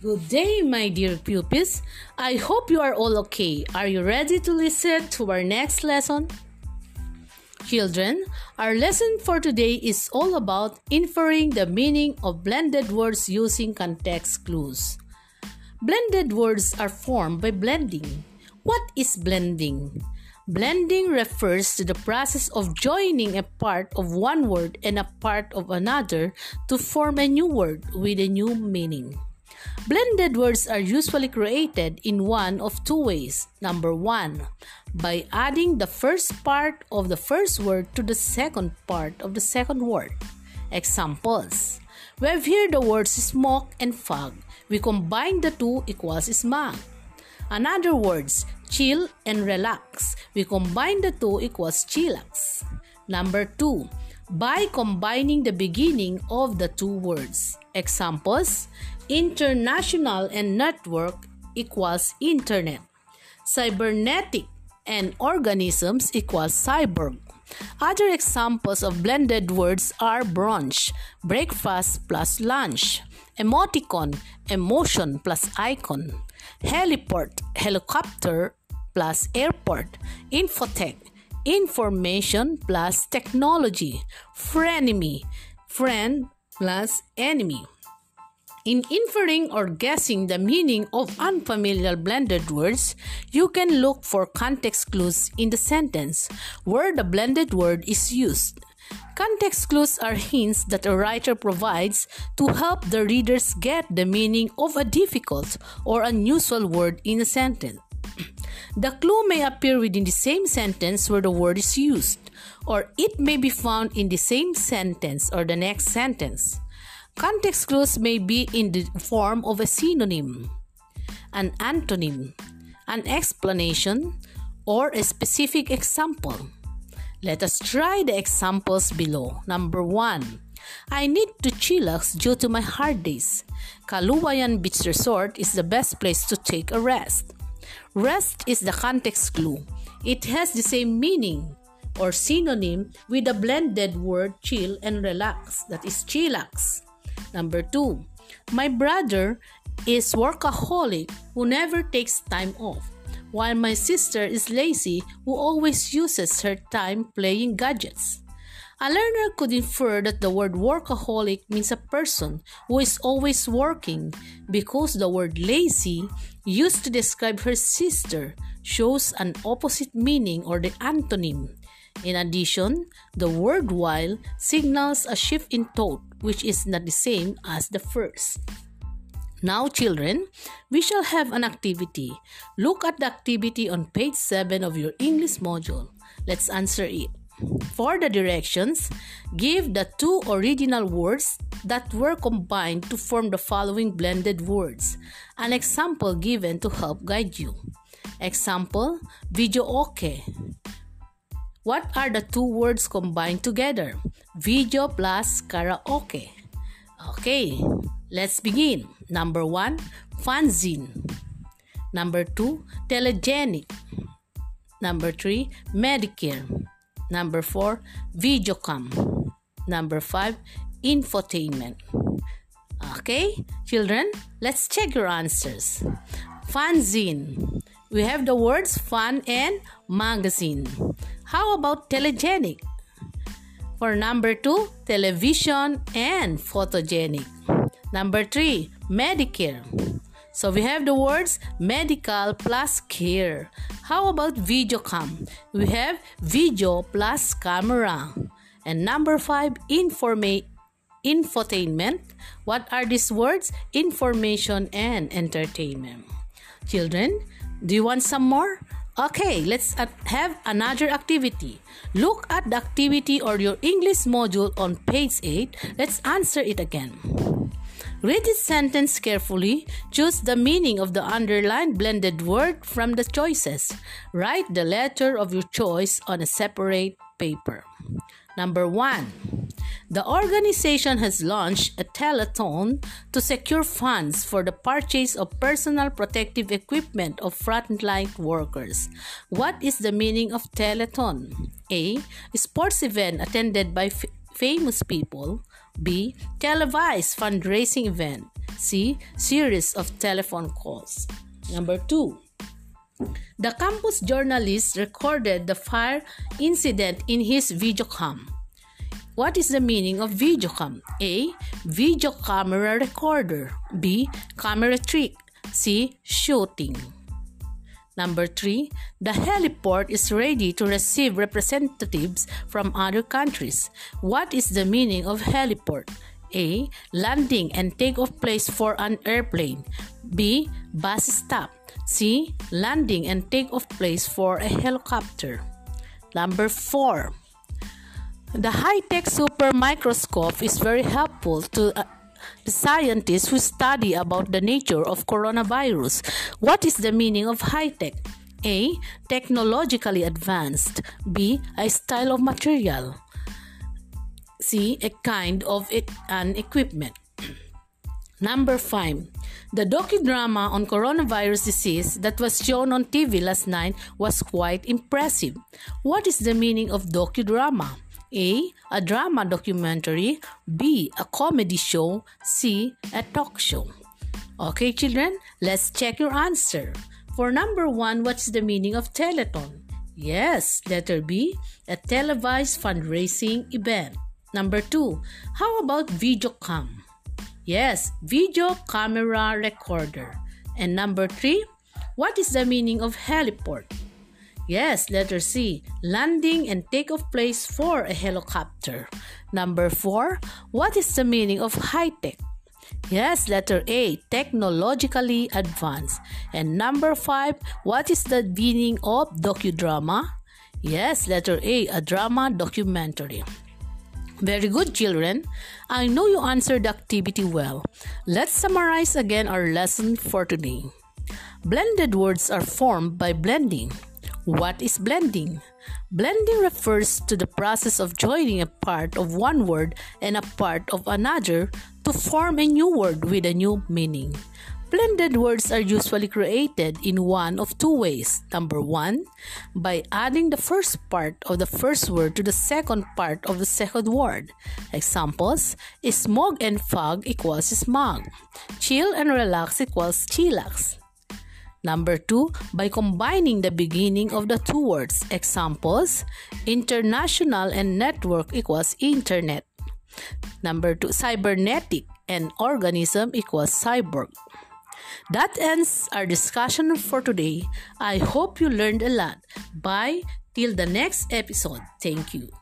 Good day, my dear pupils. I hope you are all okay. Are you ready to listen to our next lesson? Children, our lesson for today is all about inferring the meaning of blended words using context clues. Blended words are formed by blending. What is blending? Blending refers to the process of joining a part of one word and a part of another to form a new word with a new meaning. Blended words are usually created in one of two ways. Number one, by adding the first part of the first word to the second part of the second word. Examples We have here the words smoke and fog. We combine the two equals smog. Another words, chill and relax. We combine the two equals chillax. Number two, by combining the beginning of the two words. Examples International and network equals internet. Cybernetic and organisms equals cyborg. Other examples of blended words are brunch, breakfast plus lunch, emoticon, emotion plus icon, heliport, helicopter plus airport, infotech, information plus technology, frenemy, friend plus enemy. In inferring or guessing the meaning of unfamiliar blended words, you can look for context clues in the sentence where the blended word is used. Context clues are hints that a writer provides to help the readers get the meaning of a difficult or unusual word in a sentence. The clue may appear within the same sentence where the word is used, or it may be found in the same sentence or the next sentence. Context clues may be in the form of a synonym, an antonym, an explanation, or a specific example. Let us try the examples below. Number 1. I need to chillax due to my hard days. Kaluwayan Beach Resort is the best place to take a rest. Rest is the context clue. It has the same meaning or synonym with the blended word chill and relax, that is chillax. Number two, my brother is workaholic who never takes time off, while my sister is lazy who always uses her time playing gadgets. A learner could infer that the word workaholic means a person who is always working because the word lazy, used to describe her sister, shows an opposite meaning or the antonym. In addition, the word while signals a shift in thought which is not the same as the first. Now, children, we shall have an activity. Look at the activity on page 7 of your English module. Let's answer it. For the directions, give the two original words that were combined to form the following blended words. An example given to help guide you. Example, video okay. What are the two words combined together? Video plus karaoke. Okay, let's begin. Number one, fanzine. Number two, telegenic. Number three, Medicare. Number four, Videocam. Number five, infotainment. Okay, children, let's check your answers. Fanzine. We have the words fun and magazine. How about telegenic? For number two, television and photogenic. Number three, Medicare. So we have the words medical plus care. How about video cam? We have video plus camera. And number five, informa- infotainment. What are these words? Information and entertainment. Children, do you want some more? Okay, let's uh, have another activity. Look at the activity or your English module on page 8. Let's answer it again. Read this sentence carefully. Choose the meaning of the underlined blended word from the choices. Write the letter of your choice on a separate paper. Number 1. The organization has launched a telethon to secure funds for the purchase of personal protective equipment of frontline workers. What is the meaning of telethon? A. Sports event attended by f- famous people. B. Televised fundraising event. C. Series of telephone calls. Number 2. The campus journalist recorded the fire incident in his videocam. What is the meaning of videocam? A. Video camera recorder. B. Camera trick. C. Shooting. Number 3. The heliport is ready to receive representatives from other countries. What is the meaning of heliport? A. Landing and takeoff place for an airplane. B. Bus stop. C. Landing and takeoff place for a helicopter. Number 4. The high-tech super microscope is very helpful to uh, the scientists who study about the nature of coronavirus. What is the meaning of high-tech? A. Technologically advanced. B. A style of material. C. A kind of it, an equipment. Number 5. The docudrama on coronavirus disease that was shown on TV last night was quite impressive. What is the meaning of docudrama? A. A drama documentary. B. A comedy show. C. A talk show. Okay, children, let's check your answer. For number one, what's the meaning of telethon? Yes, letter B. A televised fundraising event. Number two, how about video cam? Yes, video camera recorder. And number three, what is the meaning of heliport? Yes, letter C. Landing and takeoff place for a helicopter. Number 4. What is the meaning of high tech? Yes, letter A. Technologically advanced. And number 5. What is the meaning of docudrama? Yes, letter A. A drama documentary. Very good, children. I know you answered the activity well. Let's summarize again our lesson for today. Blended words are formed by blending. What is blending? Blending refers to the process of joining a part of one word and a part of another to form a new word with a new meaning. Blended words are usually created in one of two ways. Number one, by adding the first part of the first word to the second part of the second word. Examples smog and fog equals smog. Chill and relax equals chillax. Number two, by combining the beginning of the two words. Examples, international and network equals internet. Number two, cybernetic and organism equals cyborg. That ends our discussion for today. I hope you learned a lot. Bye till the next episode. Thank you.